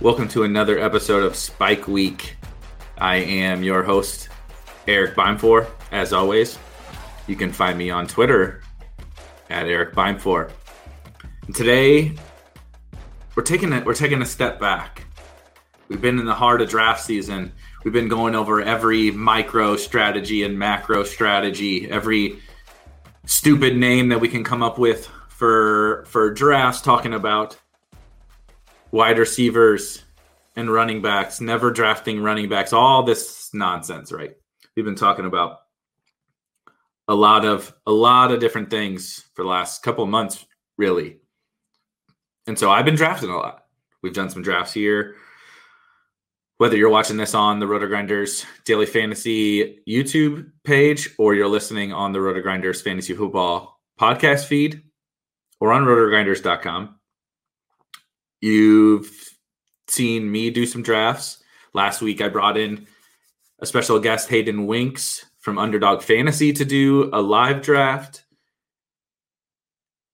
Welcome to another episode of Spike Week. I am your host, Erik Beimfohr. As always, you can find me on Twitter at Erik Beimfohr. And today, we're taking a, we're taking a step back. We've been in the heart of draft season. We've been going over every micro strategy and macro strategy, every stupid name that we can come up with for for drafts, talking about wide receivers and running backs, never drafting running backs, all this nonsense, right? We've been talking about a lot of a lot of different things for the last couple months, really. And so I've been drafting a lot. We've done some drafts here. Whether you're watching this on the RotoGrinders Daily Fantasy YouTube page or you're listening on the RotoGrinders Fantasy Football podcast feed or on rotogrinders.com, You've seen me do some drafts. Last week, I brought in a special guest, Hayden Winks from Underdog Fantasy, to do a live draft.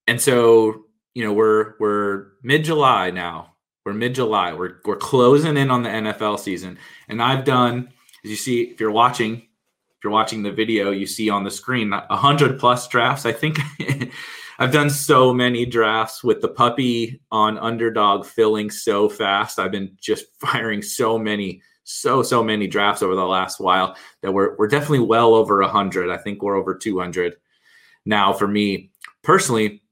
And so, you know, we're we're mid July now. We're mid July. We're we're closing in on the NFL season, and I've done, as you see, if you're watching, if you're watching the video, you see on the screen a hundred plus drafts. I think I've done so many drafts with the puppy on underdog filling so fast. I've been just firing so many, so so many drafts over the last while that we're we're definitely well over hundred. I think we're over two hundred now for me personally.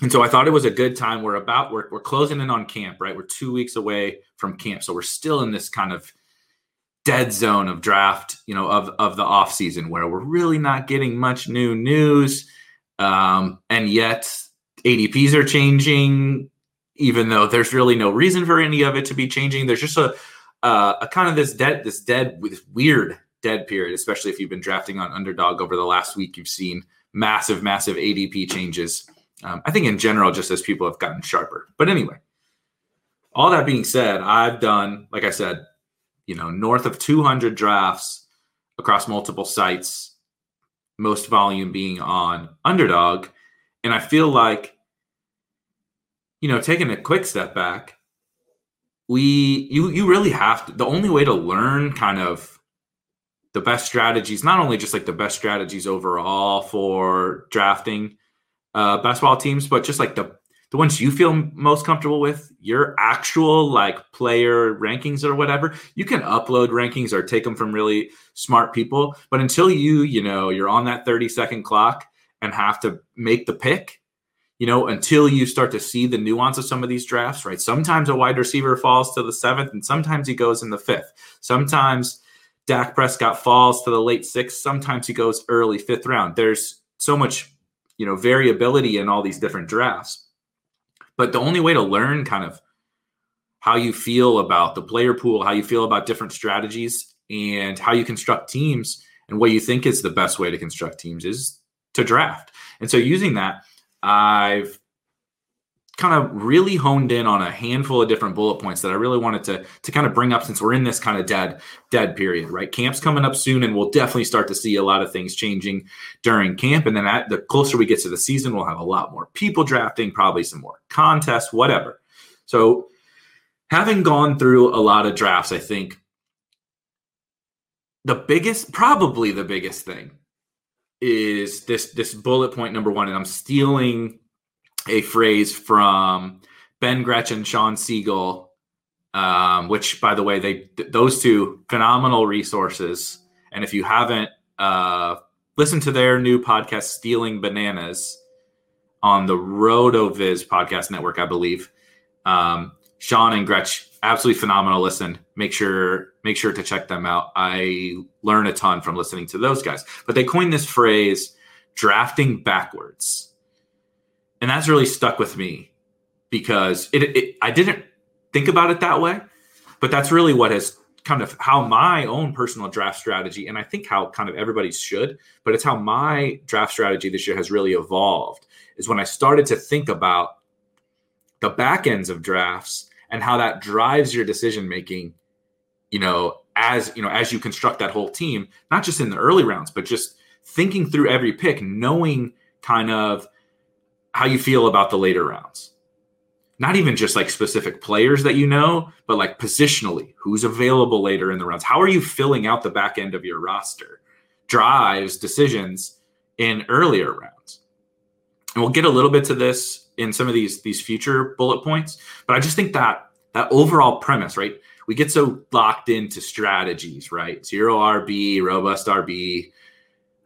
And so I thought it was a good time. We're about we're we're closing in on camp, right? We're two weeks away from camp, so we're still in this kind of dead zone of draft, you know, of of the off season where we're really not getting much new news um, and yet ADPs are changing, even though there's really no reason for any of it to be changing. There's just a, uh, a kind of this dead, this dead, this weird dead period, especially if you've been drafting on underdog over the last week. You've seen massive, massive ADP changes. Um, I think in general, just as people have gotten sharper. But anyway, all that being said, I've done, like I said, you know, north of 200 drafts across multiple sites most volume being on underdog. And I feel like, you know, taking a quick step back, we you you really have to the only way to learn kind of the best strategies, not only just like the best strategies overall for drafting uh best ball teams, but just like the the ones you feel most comfortable with, your actual like player rankings or whatever, you can upload rankings or take them from really smart people. But until you, you know, you're on that 30 second clock and have to make the pick, you know, until you start to see the nuance of some of these drafts, right? Sometimes a wide receiver falls to the seventh and sometimes he goes in the fifth. Sometimes Dak Prescott falls to the late sixth. Sometimes he goes early fifth round. There's so much, you know, variability in all these different drafts. But the only way to learn kind of how you feel about the player pool, how you feel about different strategies, and how you construct teams, and what you think is the best way to construct teams is to draft. And so using that, I've kind of really honed in on a handful of different bullet points that I really wanted to to kind of bring up since we're in this kind of dead dead period, right? Camp's coming up soon, and we'll definitely start to see a lot of things changing during camp. And then at the closer we get to the season, we'll have a lot more people drafting, probably some more contests, whatever. So, having gone through a lot of drafts, I think the biggest, probably the biggest thing, is this this bullet point number one, and I'm stealing a phrase from Ben Gretch and, Shawn Siegele, um, which, by the way, they those two phenomenal resources. And if you haven't uh, listened to their new podcast, "Stealing Bananas," on the RotoViz podcast network, I believe, um, Shawn and Gretch, absolutely phenomenal. Listen, make sure make sure to check them out. I learn a ton from listening to those guys. But they coined this phrase, "drafting backwards." And that's really stuck with me because it, it I didn't think about it that way, but that's really what has kind of how my own personal draft strategy and I think how kind of everybody should, but it's how my draft strategy this year has really evolved is when I started to think about the back ends of drafts and how that drives your decision making, you know, as you know, as you construct that whole team, not just in the early rounds, but just thinking through every pick, knowing kind of how you feel about the later rounds. Not even just like specific players that you know, but like positionally, who's available later in the rounds. How are you filling out the back end of your roster? Drives decisions in earlier rounds. And we'll get a little bit to this in some of these these future bullet points, but I just think that that overall premise, right? We get so locked into strategies, right? Zero RB, robust RB.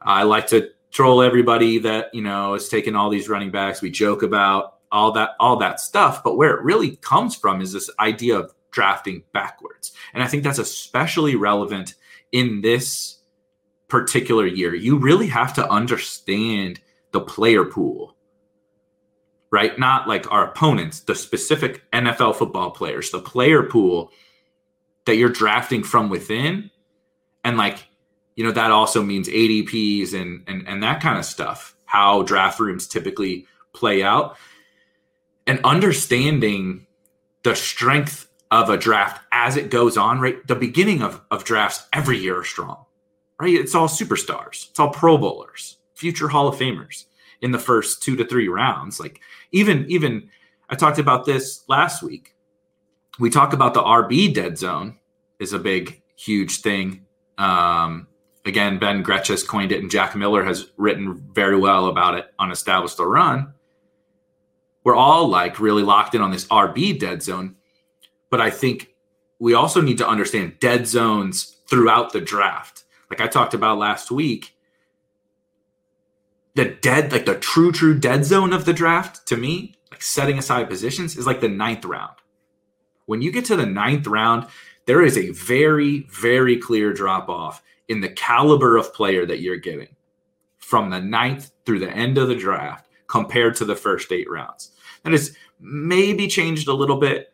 I like to troll everybody that you know is taking all these running backs. We joke about all that all that stuff, but where it really comes from is this idea of drafting backwards, and I think that's especially relevant in this particular year. You really have to understand the player pool, right? Not like our opponents, the specific NFL football players, the player pool that you're drafting from within, and like you know that also means ADPs and and and that kind of stuff. How draft rooms typically play out, and understanding the strength of a draft as it goes on. Right, the beginning of of drafts every year are strong. Right, it's all superstars. It's all Pro Bowlers, future Hall of Famers in the first two to three rounds. Like even even I talked about this last week. We talk about the RB dead zone is a big huge thing. Um, again, Ben Gretch has coined it, and Jack Miller has written very well about it on Establish the Run. We're all like really locked in on this RB dead zone, but I think we also need to understand dead zones throughout the draft. Like I talked about last week, the dead, like the true, true dead zone of the draft to me, like setting aside positions, is like the ninth round. When you get to the ninth round, there is a very, very clear drop off in the caliber of player that you're getting from the ninth through the end of the draft compared to the first eight rounds. That has maybe changed a little bit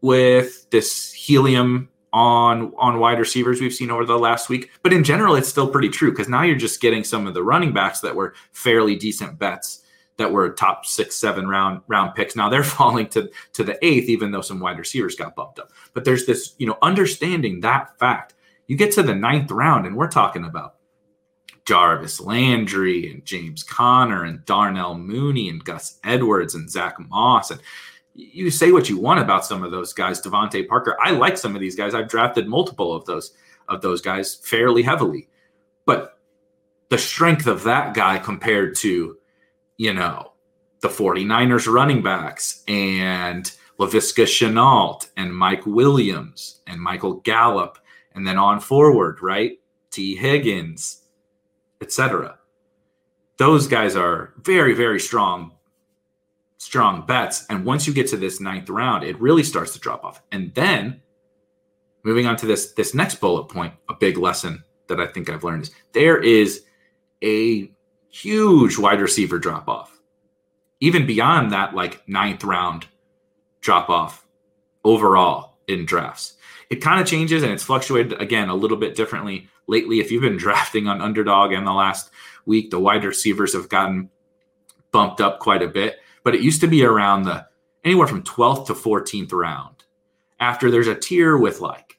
with this helium on on wide receivers we've seen over the last week, but in general, it's still pretty true because now you're just getting some of the running backs that were fairly decent bets that were top six, seven round round picks. Now they're falling to to the eighth, even though some wide receivers got bumped up. But there's this, you know, understanding that fact you get to the ninth round, and we're talking about Jarvis Landry and James Conner and Darnell Mooney and Gus Edwards and Zach Moss. And you say what you want about some of those guys, DeVante Parker. I like some of these guys. I've drafted multiple of those of those guys fairly heavily. But the strength of that guy compared to, you know, the 49ers running backs and Laviska Shenault and Mike Williams and Michael Gallup and then on forward, right? Tee Higgins, etc. Those guys are very, very strong, strong bets. And once you get to this ninth round, it really starts to drop off. And then moving on to this this next bullet point, a big lesson that I think I've learned is there is a huge wide receiver drop off. Even beyond that, like ninth round drop off overall in drafts it kind of changes and it's fluctuated again a little bit differently lately. If you've been drafting on underdog in the last week, the wide receivers have gotten bumped up quite a bit. But it used to be around the anywhere from 12th to 14th round. After there's a tier with like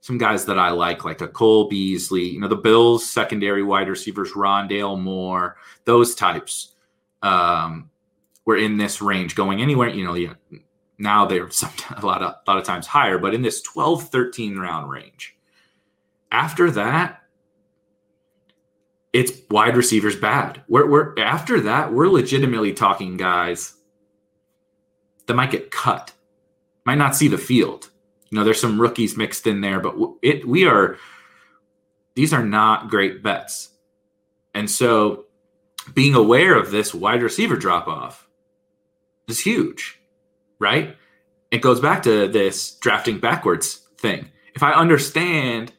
some guys that I like, like a Cole Beasley, you know, the Bills secondary wide receivers, Rondale Moore, those types um, were in this range going anywhere, you know, now they're a lot of a lot of times higher, but in this 12, 13 round range. After that, it's wide receivers bad. We're, we're after that, we're legitimately talking guys that might get cut, might not see the field. You know, there's some rookies mixed in there, but it we are these are not great bets. And so being aware of this wide receiver drop off is huge, right? It goes back to this drafting backwards thing. If I understand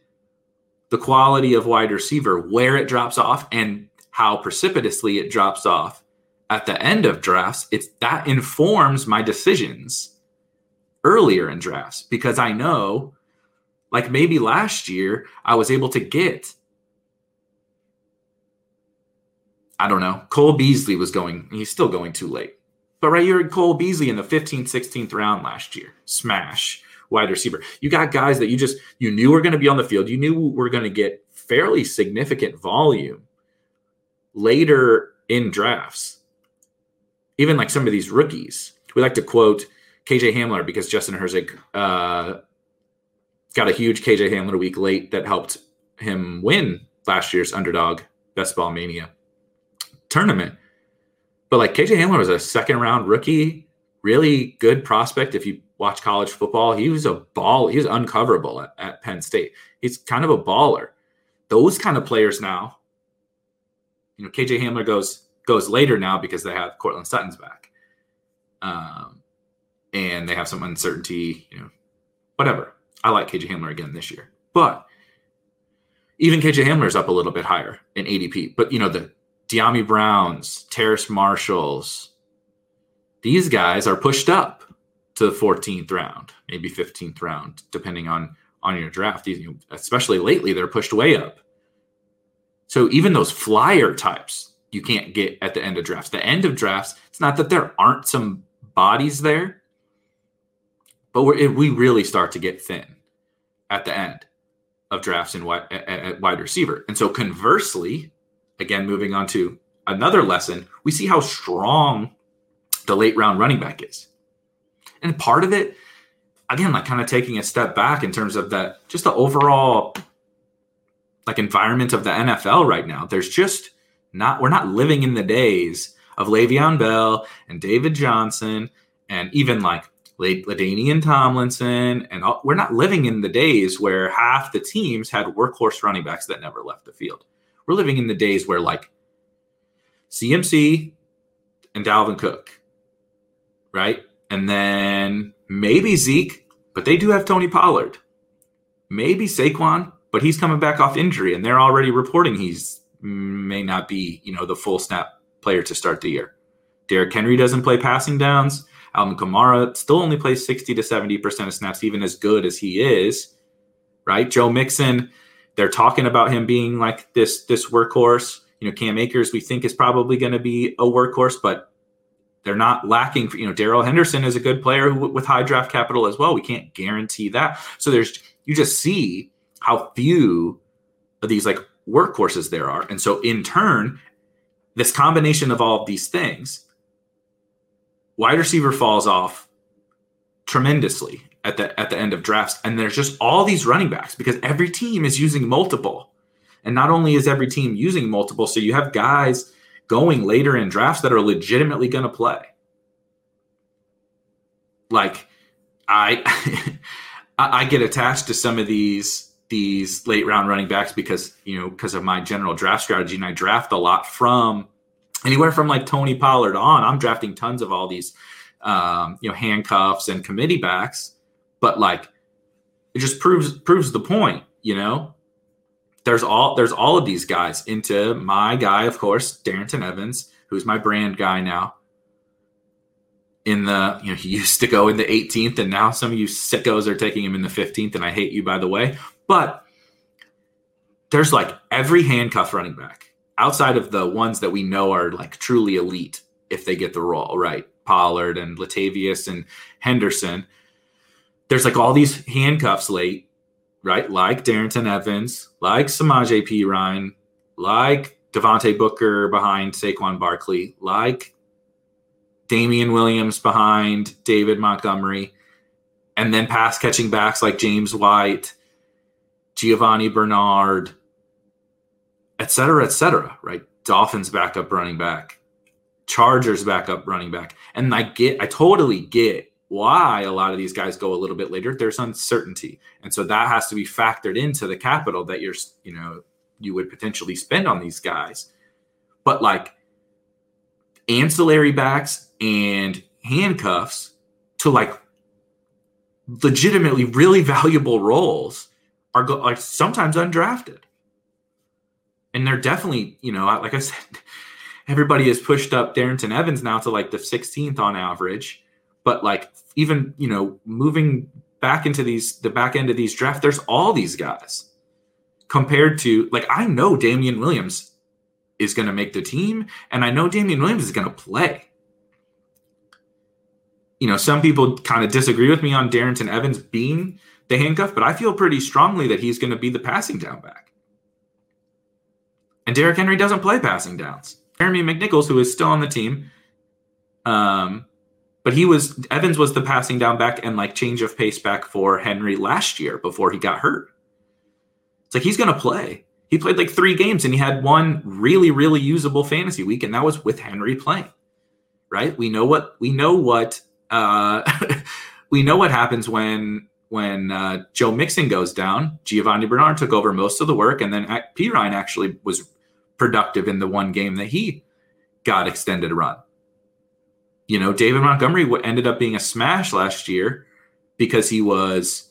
the quality of wide receiver, where it drops off, and how precipitously it drops off at the end of drafts, it's that informs my decisions earlier in drafts because I know, like maybe last year, I was able to get, I don't know, Cole Beasley was going, he's still going too late. But right, you're Cole Beasley in the 15th, 16th round last year. Smash wide receiver. You got guys that you just you knew were going to be on the field. You knew were going to get fairly significant volume later in drafts. Even like some of these rookies. We like to quote KJ Hamler because Justin Herzig uh, got a huge KJ Hamler week late that helped him win last year's underdog best ball mania tournament. But like KJ Hamler was a second round rookie, really good prospect if you watch college football. He was a ball. He was uncoverable at, at Penn State. He's kind of a baller. Those kind of players now. You know, KJ Hamler goes goes later now because they have Courtland Sutton's back, um, and they have some uncertainty. You know, whatever. I like KJ Hamler again this year, but even KJ Hamler is up a little bit higher in ADP. But you know, the Dyami Browns, Terrace Marshalls, these guys are pushed up to the 14th round, maybe 15th round, depending on on your draft. Especially lately, they're pushed way up. So even those flyer types you can't get at the end of drafts. The end of drafts, it's not that there aren't some bodies there, but we really start to get thin at the end of drafts in wide, at wide receiver. And so conversely, again, moving on to another lesson, we see how strong the late round running back is. And part of it, again, like kind of taking a step back in terms of that, just the overall like environment of the NFL right now. There's just not, we're not living in the days of Le'Veon Bell and David Johnson and even like LaDainian Tomlinson. And all, we're not living in the days where half the teams had workhorse running backs that never left the field. We're living in the days where like CMC and Dalvin Cook, right? And then maybe Zeke, but they do have Tony Pollard. Maybe Saquon, but he's coming back off injury, and they're already reporting he's mm, may not be, you know, the full snap player to start the year. Derrick Henry doesn't play passing downs. Alvin Kamara still only plays 60 to 70% of snaps, even as good as he is. Right? Joe Mixon, they're talking about him being like this this workhorse. You know, Cam Akers, we think is probably going to be a workhorse, but they're not lacking for, you know, Darrell Henderson is a good player with high draft capital as well. We can't guarantee that. So there's, you just see how few of these like workhorses there are. And so in turn, this combination of all of these things, wide receiver falls off tremendously at the at the end of drafts and there's just all these running backs because every team is using multiple and not only is every team using multiple so you have guys going later in drafts that are legitimately going to play. Like I I get attached to some of these these late round running backs because you know because of my general draft strategy and I draft a lot from anywhere from like Tony Pollard on. I'm drafting tons of all these um, you know handcuffs and committee backs, but like it just proves proves the point, you know there's all there's all of these guys into my guy, of course, Darrynton Evans, who's my brand guy now. In the, you know, he used to go in the 18th, and now some of you sickos are taking him in the 15th, and I hate you, by the way. But there's like every handcuff running back outside of the ones that we know are like truly elite if they get the role, right? Pollard and Latavius and Henderson. There's like all these handcuffs late, right? Like Darrynton Evans, like Samaje Perine, like Devontae Booker behind Saquon Barkley, like Damien Williams behind David Montgomery, and then pass catching backs like James White, Giovani Bernard, et cetera, et cetera, right? Dolphins backup running back, Chargers backup running back. And I get, I totally get why a lot of these guys go a little bit later. There's uncertainty. And so that has to be factored into the capital that you're, you know, you would potentially spend on these guys. But like ancillary backs and handcuffs to like legitimately really valuable roles are go- like sometimes undrafted. And they're definitely, you know, like I said, everybody has pushed up Darrynton Evans now to like the 16th on average. But like even, you know, moving back into these the back end of these drafts, there's all these guys compared to like I know Damien Williams is going to make the team, and I know Damien Williams is going to play. You know, some people kind of disagree with me on Darrynton Evans being the handcuff, but I feel pretty strongly that he's going to be the passing down back. And Derrick Henry doesn't play passing downs. Jeremy McNichols, who is still on the team, um, but he was Evans was the passing down back and like change of pace back for Henry last year before he got hurt. It's like he's going to play. He played like three games and he had one really, really usable fantasy week, and that was with Henry playing. Right? We know what we know what uh, we know what happens when when uh, Joe Mixon goes down. Giovani Bernard took over most of the work, and then Perine actually was productive in the one game that he got extended run. You know, David Montgomery ended up being a smash last year because he was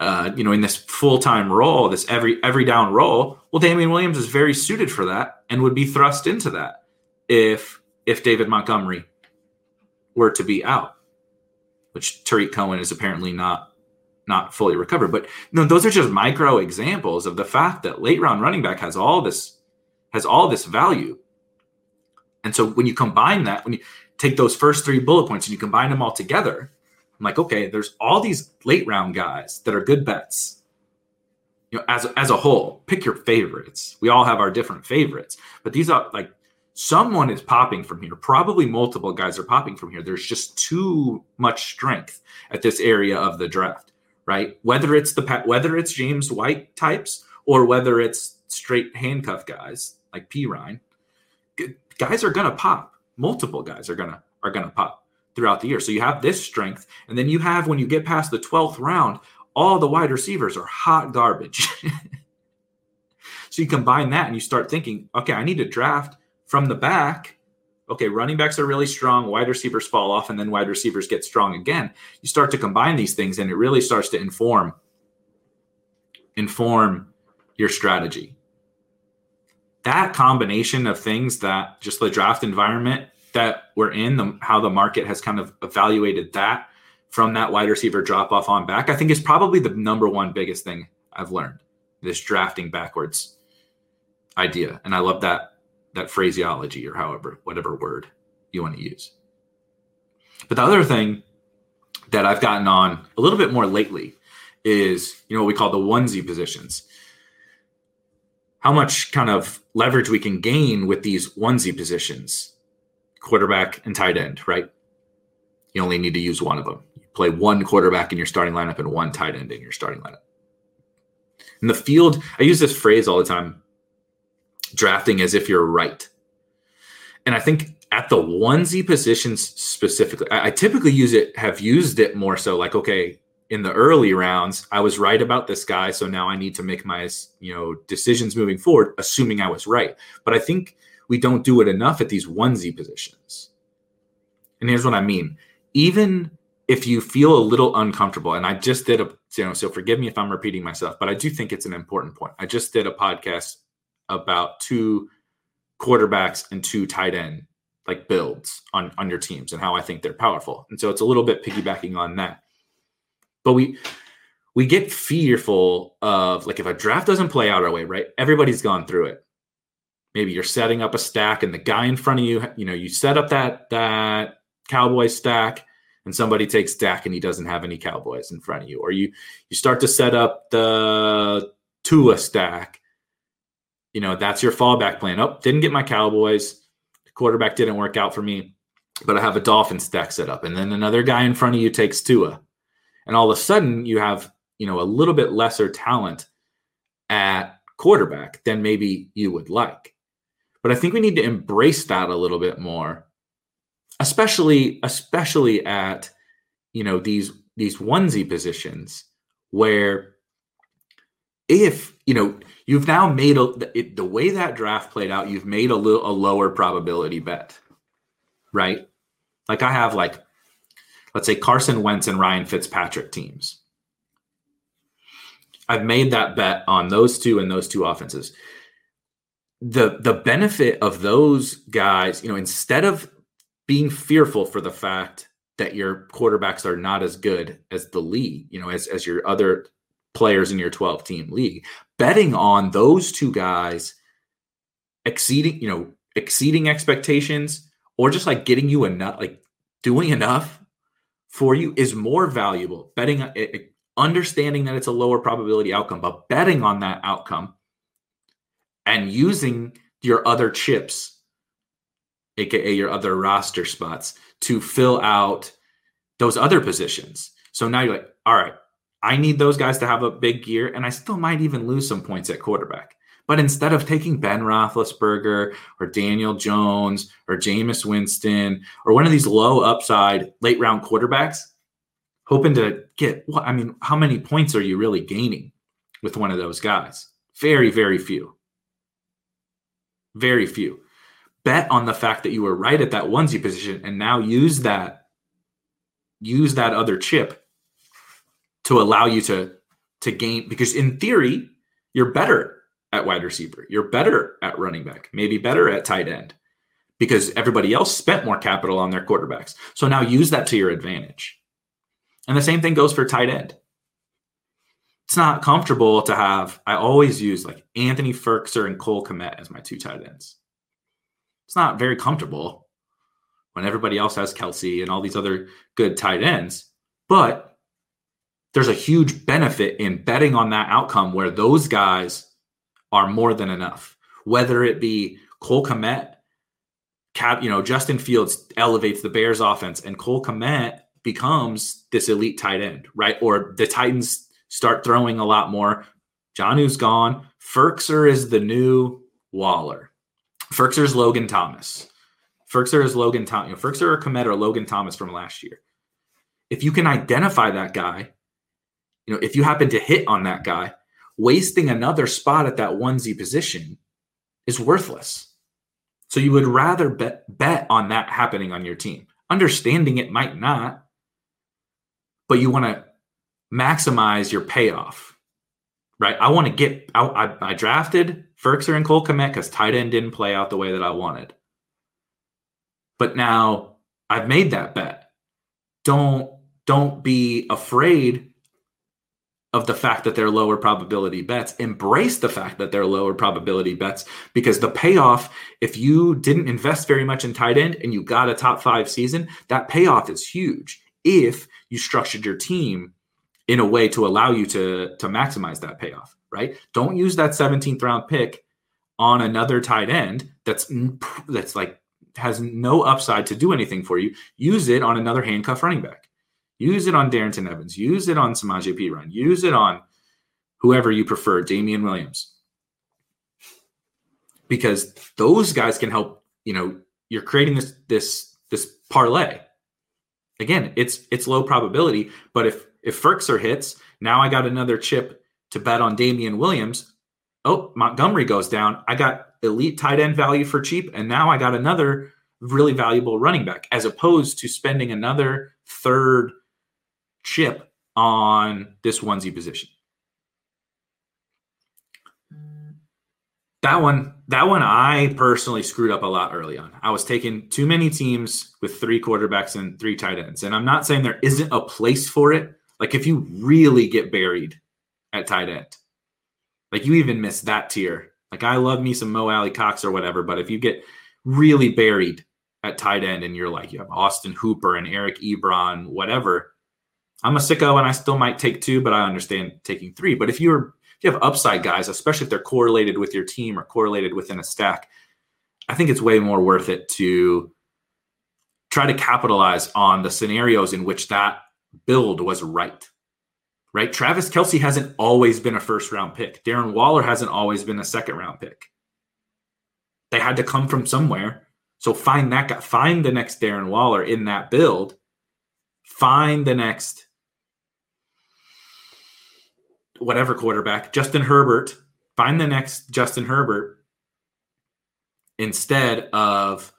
uh, you know, in this full time role, this every every down role. Well, Damian Williams is very suited for that and would be thrust into that if if David Montgomery were to be out, which Tarik Cohen is apparently not not fully recovered. But you know, those are just micro examples of the fact that late round running back has all this has all this value. And so when you combine that, when you take those first three bullet points and you combine them all together, I'm like, okay, there's all these late round guys that are good bets. You know, as as a whole, pick your favorites. We all have our different favorites, but these are like someone is popping from here. Probably multiple guys are popping from here. There's just too much strength at this area of the draft, right? Whether it's the whether it's James White types or whether it's straight handcuff guys like Perine, guys are gonna pop. Multiple guys are gonna are gonna pop throughout the year. So you have this strength. And then you have, when you get past the 12th round, all the wide receivers are hot garbage. so you combine that and you start thinking, okay, I need to draft from the back. Okay, running backs are really strong, wide receivers fall off, and then wide receivers get strong again. You start to combine these things and it really starts to inform inform your strategy. That combination of things that just the draft environment that we're in, the, how the market has kind of evaluated that from that wide receiver drop off on back, I think is probably the number one biggest thing I've learned. This drafting backwards idea, and I love that that phraseology or however whatever word you want to use. But the other thing that I've gotten on a little bit more lately is you know what we call the onesie positions. How much kind of leverage we can gain with these onesie positions quarterback and tight end, right? You only need to use one of them. You play one quarterback in your starting lineup and one tight end in your starting lineup. In the field, I use this phrase all the time drafting as if you're right. And I think at the onesie positions specifically, I, I typically use it, have used it more so like, okay, in the early rounds, I was right about this guy. So now I need to make my, you know, decisions moving forward, assuming I was right. But I think we don't do it enough at these onesie positions. And here's what I mean. Even if you feel a little uncomfortable, and I just did a, you know, so forgive me if I'm repeating myself, but I do think it's an important point. I just did a podcast about two quarterbacks and two tight end like builds on on your teams and how I think they're powerful. And so it's a little bit piggybacking on that. But we we get fearful of like if a draft doesn't play out our way, right? Everybody's gone through it maybe you're setting up a stack and the guy in front of you you know you set up that that Cowboys stack and somebody takes Dak and he doesn't have any Cowboys in front of you, or you you start to set up the Tua stack. You know that's your fallback plan. Oh, didn't get my Cowboys. The quarterback didn't work out for me, but I have a Dolphin stack set up, and then another guy in front of you takes Tua, and all of a sudden you have you know a little bit lesser talent at quarterback than maybe you would like. But I think we need to embrace that a little bit more especially especially at you know these these onesie positions where if you know you've now made a it, the way that draft played out you've made a little a lower probability bet right like i have like let's say carson wentz and ryan fitzpatrick teams. I've made that bet on those two and those two offenses. The the benefit of those guys you know instead of being fearful for the fact that your quarterbacks are not as good as the league, you know, as, as your other players in your 12 team league, betting on those two guys exceeding, you know, exceeding expectations or just like getting you enough, like doing enough for you is more valuable. Betting, eh, eh, understanding that it's a lower probability outcome, but betting on that outcome and using your other chips aka your other roster spots, to fill out those other positions. So now you're like, all right, I need those guys to have a big year, and I still might even lose some points at quarterback. But instead of taking Ben Roethlisberger or Daniel Jones or Jameis Winston or one of these low upside late round quarterbacks, hoping to get what I mean, how many points are you really gaining with one of those guys? Very, very few. Very few bet on the fact that you were right at that onesie position and now use that use that other chip to allow you to to gain because in theory you're better at wide receiver. You're better at running back maybe better at tight end because everybody else spent more capital on their quarterbacks. So now use that to your advantage. And the same thing goes for tight end. It's not comfortable to have i always use like anthony firkser and cole Kmet as my two tight ends. It's not very comfortable when everybody else has Kelce and all these other good tight ends. But there's a huge benefit in betting on that outcome where those guys are more than enough. Whether it be Cole Cap, you know, Justin Fields elevates the Bears offense and Cole Kmet becomes this elite tight end, right? Or the Titans start throwing a lot more. Jonnu's gone. Firkser is the new Waller. Firkser is Logan Thomas. Firkser is Logan Thomas. You know, Firkser or Kmet or Logan Thomas from last year. If you can identify that guy, you know, if you happen to hit on that guy, wasting another spot at that onesie position is worthless. So you would rather bet bet on that happening on your team, understanding it might not, but you want to maximize your payoff, right? I want to get. I, I, I drafted Firkser and Cole Kmet because tight end didn't play out the way that I wanted. But now I've made that bet. Don't don't be afraid of the fact that they're lower probability bets. Embrace the fact that they're lower probability bets because the payoff, if you didn't invest very much in tight end and you got a top five season, that payoff is huge if you structured your team in a way to allow you to, to maximize that payoff right? Don't use that 17th round pick on another tight end that's that's like has no upside to do anything for you. Use it on another handcuff running back. Use it on Darrynton Evans. Use it on Samaje Perine. Use it on whoever you prefer, Damien Williams. Because those guys can help, you know, you're creating this this this parlay. Again, it's it's low probability, but if if Firkser hits, now I got another chip to bet on Damien Williams. Oh, Montgomery goes down. I got elite tight end value for cheap, and now I got another really valuable running back, as opposed to spending another third chip on this onesie position. That one, that one, I personally screwed up a lot early on. I was taking too many teams with three quarterbacks and three tight ends, and I'm not saying there isn't a place for it. Like if you really get buried at tight end. Like you even miss that tier. Like I love me some Mo Alie-Cox or whatever, but if you get really buried at tight end and you're like, you have Austin Hooper and Eric Ebron, whatever. I'm a sicko and I still might take two, but I understand taking three. But if you're if you have upside guys, especially if they're correlated with your team or correlated within a stack, I think it's way more worth it to try to capitalize on the scenarios in which that build was right. Right? Travis Kelce hasn't always been a first round pick. Darren Waller hasn't always been a second round pick. They had to come from somewhere. So find that guy, find the next Darren Waller in that build. Find the next whatever quarterback, Justin Herbert. Find the next Justin Herbert instead of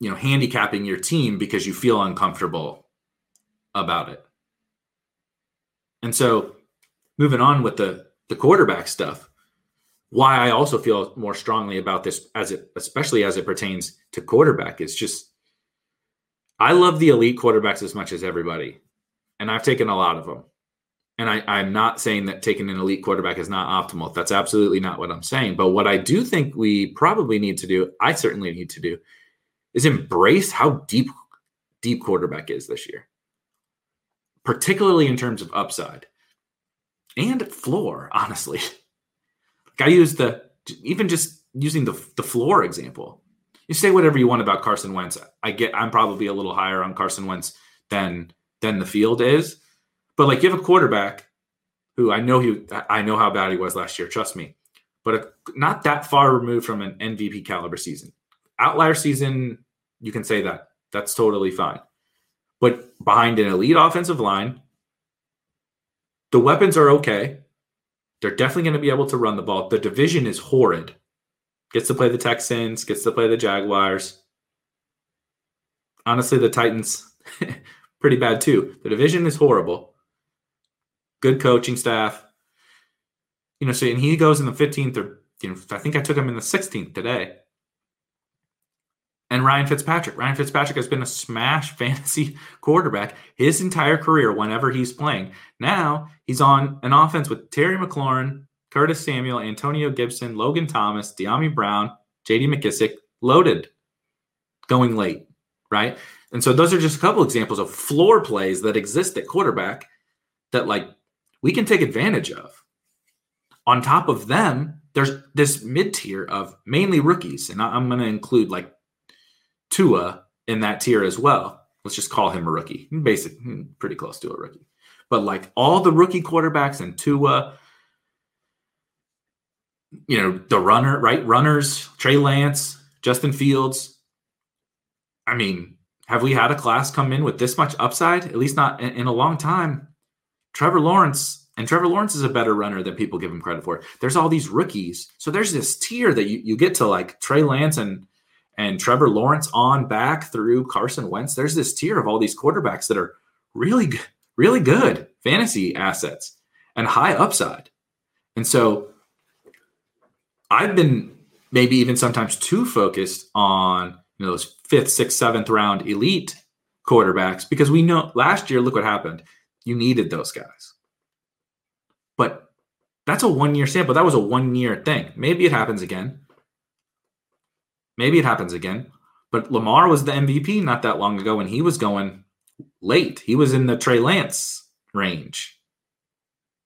you know handicapping your team because you feel uncomfortable about it. And so moving on with the the quarterback stuff, why I also feel more strongly about this as it especially as it pertains to quarterback is just I love the elite quarterbacks as much as everybody. And I've taken a lot of them. And I, I'm not saying that taking an elite quarterback is not optimal. That's absolutely not what I'm saying. But what I do think we probably need to do, I certainly need to do, is embrace how deep deep quarterback is this year, particularly in terms of upside and floor. Honestly, like I use the even just using the the floor example. You say whatever you want about Carson Wentz. I get I'm probably a little higher on Carson Wentz than than the field is but like you have a quarterback who I know he I know how bad he was last year, trust me. But not that far removed from an MVP caliber season. Outlier season, you can say that. That's totally fine. But behind an elite offensive line, the weapons are okay. They're definitely going to be able to run the ball. The division is horrid. Gets to play the Texans, gets to play the Jaguars. Honestly, the Titans, pretty bad too. The division is horrible good coaching staff. You know, so and he goes in the 15th or you know, I think I took him in the 16th today. And Ryan Fitzpatrick. Ryan Fitzpatrick has been a smash fantasy quarterback his entire career whenever he's playing. Now he's on an offense with Terry McLaurin, Curtis Samuel, Antonio Gibson, Logan Thomas, Dyami Brown, JD McKissic, loaded going late, right? And so those are just a couple examples of floor plays that exist at quarterback that like we can take advantage of. On top of them, there's this mid tier of mainly rookies, and I'm going to include like Tua in that tier as well. Let's just call him a rookie, basic, pretty close to a rookie. But like all the rookie quarterbacks and Tua, you know, the runner, right? Runners, Trey Lance, Justin Fields. I mean, have we had a class come in with this much upside? At least not in, in a long time. Trevor Lawrence, and Trevor Lawrence is a better runner than people give him credit for. There's all these rookies. So there's this tier that you, you get to like Trey Lance and and Trevor Lawrence on back through Carson Wentz. There's this tier of all these quarterbacks that are really really good fantasy assets and high upside. And so I've been maybe even sometimes too focused on you know, those fifth, sixth, seventh round elite quarterbacks because we know last year, look what happened. You needed those guys. But that's a one year sample. That was a one year thing. Maybe it happens again. Maybe it happens again. But Lamar was the MVP not that long ago and he was going late. He was in the Trey Lance range.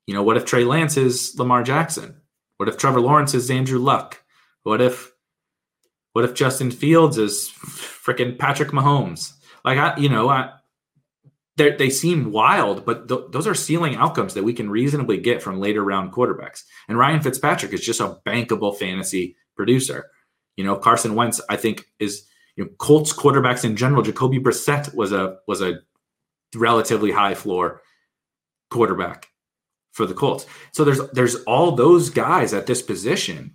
You know, what if Trey Lance is Lamar Jackson? What if Trevor Lawrence is Andrew Luck? What if what if Justin Fields is freaking Patrick Mahomes? Like I, you know, I they seem wild, but th- those are ceiling outcomes that we can reasonably get from later round quarterbacks. And Ryan Fitzpatrick is just a bankable fantasy producer. You know, Carson Wentz, I think, is you know Colts quarterbacks in general. Jacoby Brissett was a was a relatively high floor quarterback for the Colts. So there's there's all those guys at this position.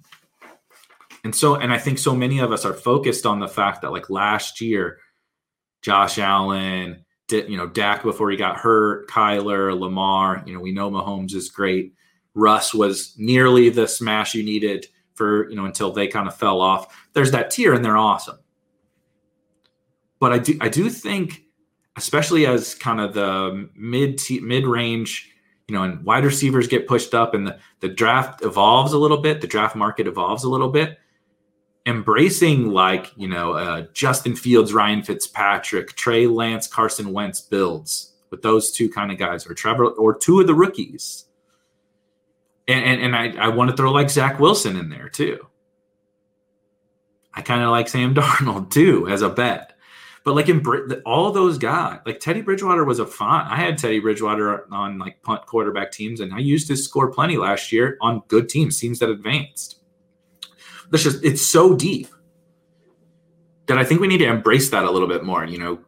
And so and I think so many of us are focused on the fact that like last year Josh Allen, you know, Dak before he got hurt, Kyler, Lamar. You know, we know Mahomes is great. Russ was nearly the smash you needed for, you know, until they kind of fell off. There's that tier and they're awesome. But I do I do think, especially as kind of the mid mid range, you know, and wide receivers get pushed up and the, the draft evolves a little bit, the draft market evolves a little bit. Embracing like you know uh, Justin Fields, Ryan Fitzpatrick, Trey Lance, Carson Wentz builds with those two kind of guys, or Trevor, or two of the rookies. And and, and I, I want to throw like Zach Wilson in there too. I kind of like Sam Darnold too as a bet. But like in Brit, all those guys, like Teddy Bridgewater was a fun. I had Teddy Bridgewater on like punt quarterback teams, and I used to score plenty last year on good teams, teams that advanced. That's just it's so deep that I think we need to embrace that a little bit more. You know,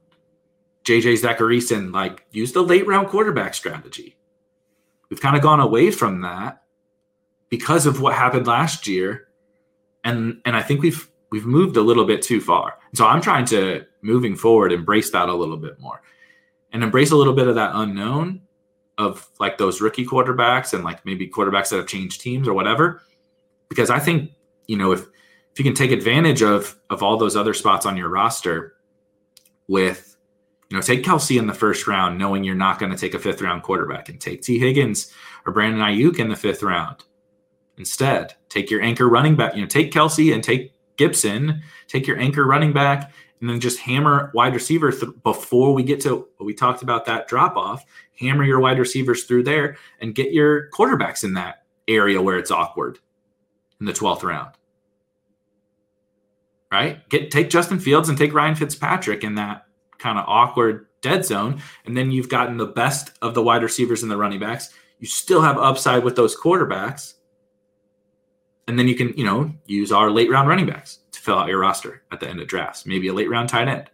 JJ Zachariason like use the late round quarterback strategy. We've kind of gone away from that because of what happened last year, and and I think we've we've moved a little bit too far. So I'm trying to moving forward embrace that a little bit more and embrace a little bit of that unknown of like those rookie quarterbacks and like maybe quarterbacks that have changed teams or whatever because i think you know if if you can take advantage of of all those other spots on your roster with you know take Kelce in the first round knowing you're not going to take a fifth round quarterback and take Tee Higgins or brandon aiyuk in the fifth round instead take your anchor running back you know take Kelce and take gibson take your anchor running back and then just hammer wide receiver th- before we get to we talked about that drop off. Hammer your wide receivers through there and get your quarterbacks in that area where it's awkward in the 12th round. Right? Get take Justin Fields and take Ryan Fitzpatrick in that kind of awkward dead zone. And then you've gotten the best of the wide receivers and the running backs. You still have upside with those quarterbacks. And then you can, you know, use our late round running backs to fill out your roster at the end of drafts, maybe a late round tight end.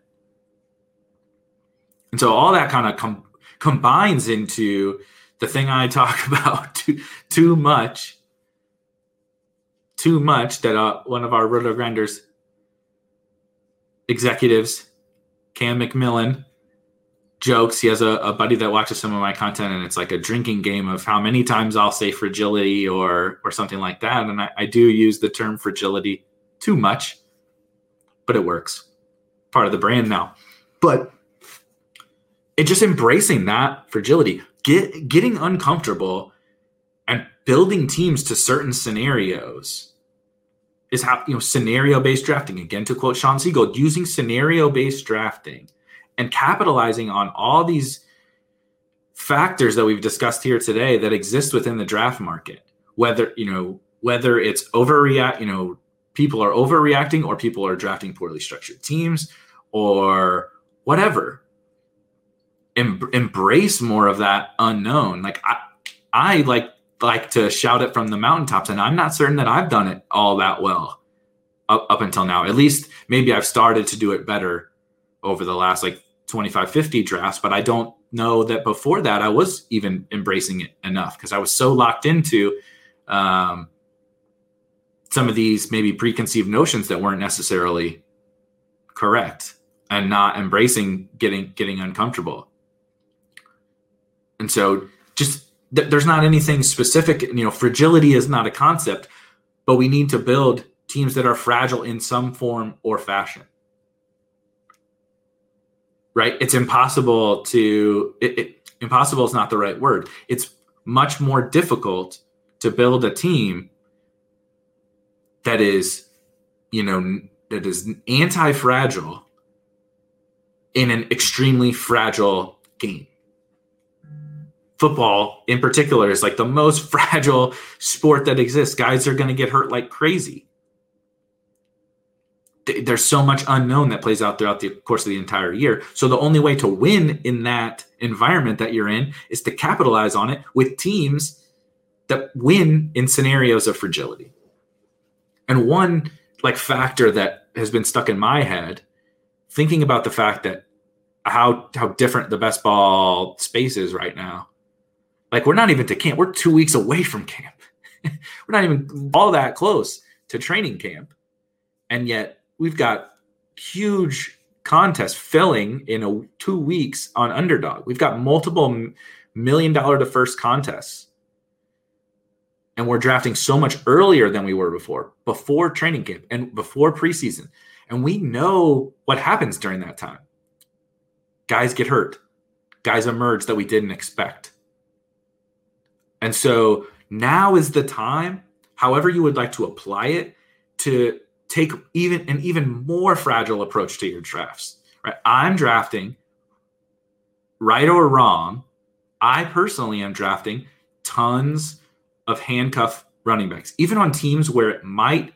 And so all that kind of com- combines into the thing I talk about too, too much, too much that uh, one of our RotoGrinders executives, Cam McMillan, jokes. He has a, a, buddy that watches some of my content, and it's like a drinking game of how many times I'll say fragility or or something like that. And I, I do use the term fragility too much but it works. Part of the brand now. But it just embracing that fragility, get getting uncomfortable and building teams to certain scenarios is how you know scenario based drafting again to quote Shawn Siegele using scenario based drafting and capitalizing on all these factors that we've discussed here today that exist within the draft market whether you know whether it's overreact you know people are overreacting or people are drafting poorly structured teams or whatever. Em- embrace more of that unknown. Like I, I like like to shout it from the mountaintops, and I'm not certain that I've done it all that well up, up until now. At least maybe I've started to do it better over the last like 25, 50 drafts, but I don't know that before that I was even embracing it enough because I was so locked into um, some of these maybe preconceived notions that weren't necessarily correct and not embracing getting getting uncomfortable and so just th- there's not anything specific you know fragility is not a concept but we need to build teams that are fragile in some form or fashion. Right? It's impossible to it, it, impossible is not the right word. It's much more difficult to build a team that is, you know, that is anti-fragile in an extremely fragile game. Football, in particular, is like the most fragile sport that exists. Guys are going to get hurt like crazy. There's so much unknown that plays out throughout the course of the entire year. So the only way to win in that environment that you're in is to capitalize on it with teams that win in scenarios of fragility. And one like factor that has been stuck in my head, thinking about the fact that how how different the best ball space is right now. Like we're not even to camp. We're two weeks away from camp. we're not even all that close to training camp. And yet we've got huge contests filling in a two weeks on underdog. We've got multiple million dollar to first contests and we're drafting so much earlier than we were before, before training camp and before preseason. And we know what happens during that time. Guys get hurt, guys emerge that we didn't expect. And so now is the time, however you would like to apply it, to take even an even more fragile approach to your drafts. Right? I'm drafting right or wrong. I personally am drafting tons of handcuff running backs, even on teams where it might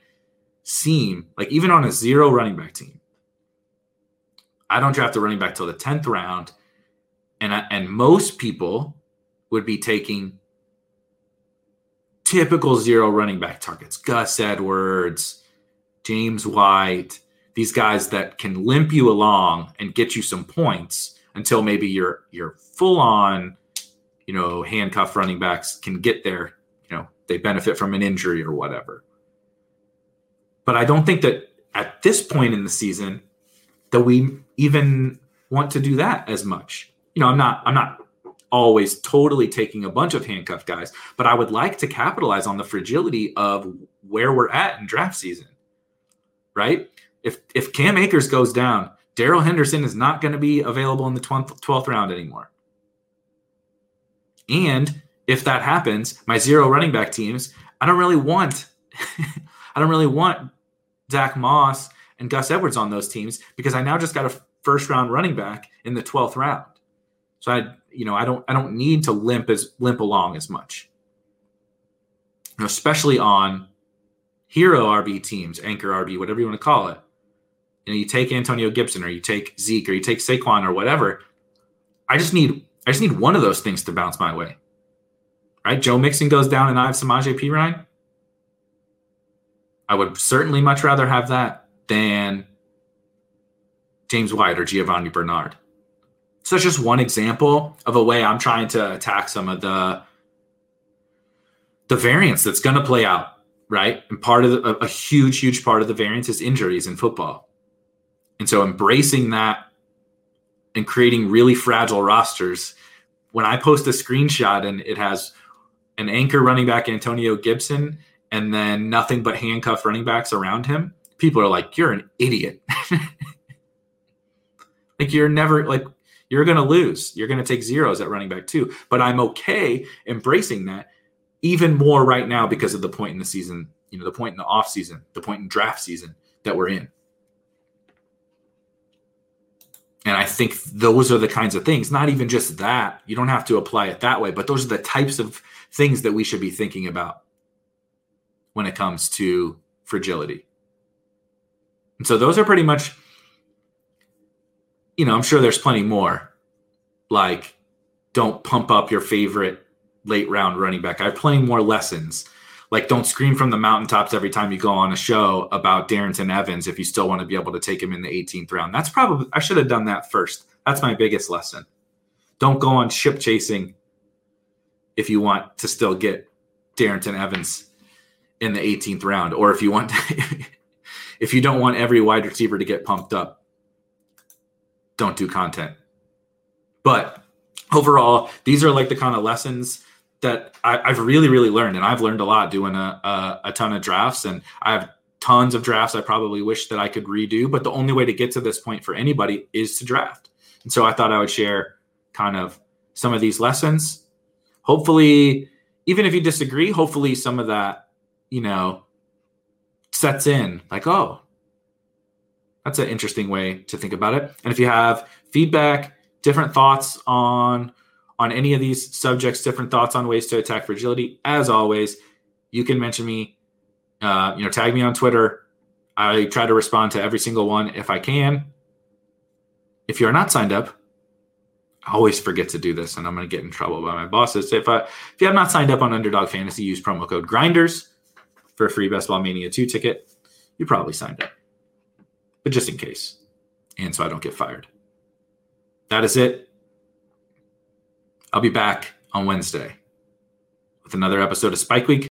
seem like even on a zero running back team. I don't draft a running back till the 10th round. And, I, and most people would be taking typical zero running back targets Gus Edwards, James White, these guys that can limp you along and get you some points until maybe you're you're full on, you know, handcuff running backs can get there, you know, they benefit from an injury or whatever. But I don't think that at this point in the season that we even want to do that as much. You know, I'm not I'm not always totally taking a bunch of handcuffed guys, but I would like to capitalize on the fragility of where we're at in draft season. Right? If if Cam Akers goes down, Darrell Henderson is not going to be available in the 12th, 12th round anymore. And if that happens, my zero running back teams, I don't really want I don't really want Zach Moss and Gus Edwards on those teams because I now just got a first round running back in the 12th round. So I, you know, I don't I don't need to limp as limp along as much. Especially on hero RB teams, anchor RB, whatever you want to call it. You know, you take Antonio Gibson or you take Zeke or you take Saquon or whatever. I just need I just need one of those things to bounce my way. Right? Joe Mixon goes down and I have Samaje Perine. I would certainly much rather have that than James White or Giovani Bernard. So that's just one example of a way I'm trying to attack some of the the variance that's going to play out, right? And part of the, a, a huge, huge part of the variance is injuries in football. And so embracing that and creating really fragile rosters. When I post a screenshot and it has an anchor running back Antonio Gibson and then nothing but handcuff running backs around him, people are like, "You're an idiot." like you're never like you're going to lose. You're going to take zeros at running back too. But I'm okay embracing that even more right now because of the point in the season, you know, the point in the off season, the point in draft season that we're in. And I think those are the kinds of things, not even just that. You don't have to apply it that way, but those are the types of things that we should be thinking about when it comes to fragility. And so those are pretty much, you know, I'm sure there's plenty more. Like, don't pump up your favorite late round running back. I have plenty more lessons. Like, don't scream from the mountaintops every time you go on a show about Darrynton Evans if you still want to be able to take him in the 18th round. That's probably, I should have done that first. That's my biggest lesson. Don't go on ship chasing if you want to still get Darrynton Evans in the 18th round, or if you want to, if you don't want every wide receiver to get pumped up, don't do content. But overall, these are like the kind of lessons that I, have really, really learned, and I've learned a lot doing a, a, a ton of drafts, and I have tons of drafts I probably wish that I could redo. But the only way to get to this point for anybody is to draft, and so I thought I would share kind of some of these lessons. Hopefully, even if you disagree, hopefully some of that, you know, sets in like, oh, that's an interesting way to think about it. And if you have feedback, different thoughts on on any of these subjects, different thoughts on ways to attack fragility, as always, you can mention me. Uh, you know, tag me on Twitter. I try to respond to every single one if I can. If you're not signed up, I always forget to do this, and I'm going to get in trouble by my bosses. If I, if you have not signed up on Underdog Fantasy, use promo code Grinders for a free Best Ball Mania 2 ticket. You probably signed up, but just in case, and so I don't get fired. That is it. I'll be back on Wednesday with another episode of Spike Week.